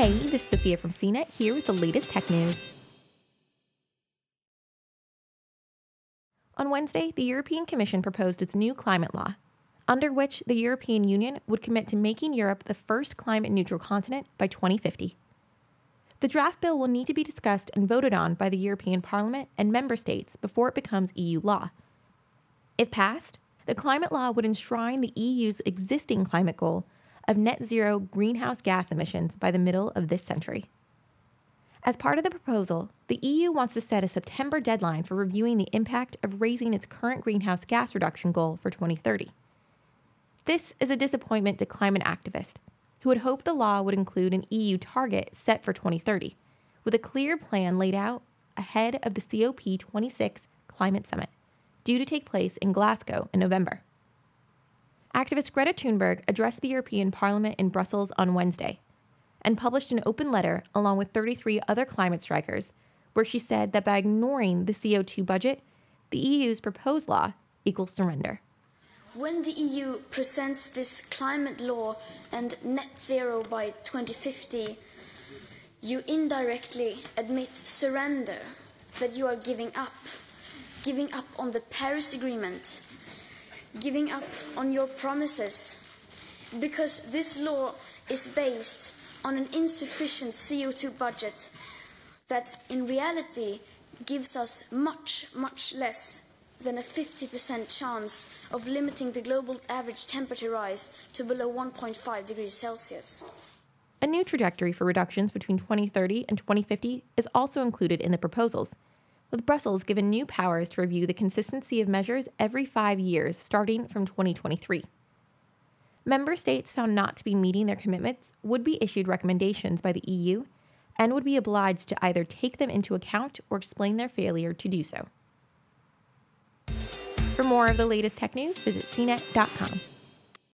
Hey, this is Sophia from CNET here with the latest tech news. On Wednesday, the European Commission proposed its new climate law, under which the European Union would commit to making Europe the first climate neutral continent by 2050. The draft bill will need to be discussed and voted on by the European Parliament and member states before it becomes EU law. If passed, the climate law would enshrine the EU's existing climate goal of net zero greenhouse gas emissions by the middle of this century. As part of the proposal, the EU wants to set a September deadline for reviewing the impact of raising its current greenhouse gas reduction goal for 2030. This is a disappointment to climate activists who had hoped the law would include an EU target set for 2030, with a clear plan laid out ahead of the COP26 climate summit, due to take place in Glasgow in November. Activist Greta Thunberg addressed the European Parliament in Brussels on Wednesday and published an open letter along with 33 other climate strikers, where she said that by ignoring the CO2 budget, the EU's proposed law equals surrender. When the EU presents this climate law and net zero by 2050, you indirectly admit surrender, that you are giving up, giving up on the Paris Agreement, giving up on your promises, because this law is based on an insufficient CO2 budget that in reality gives us much, much less than a 50% chance of limiting the global average temperature rise to below 1.5 degrees Celsius. A new trajectory for reductions between 2030 and 2050 is also included in the proposals, with Brussels given new powers to review the consistency of measures every five years starting from 2023 member states found not to be meeting their commitments would be issued recommendations by the EU and would be obliged to either take them into account or explain their failure to do so. For more of the latest tech news, visit cnet.com.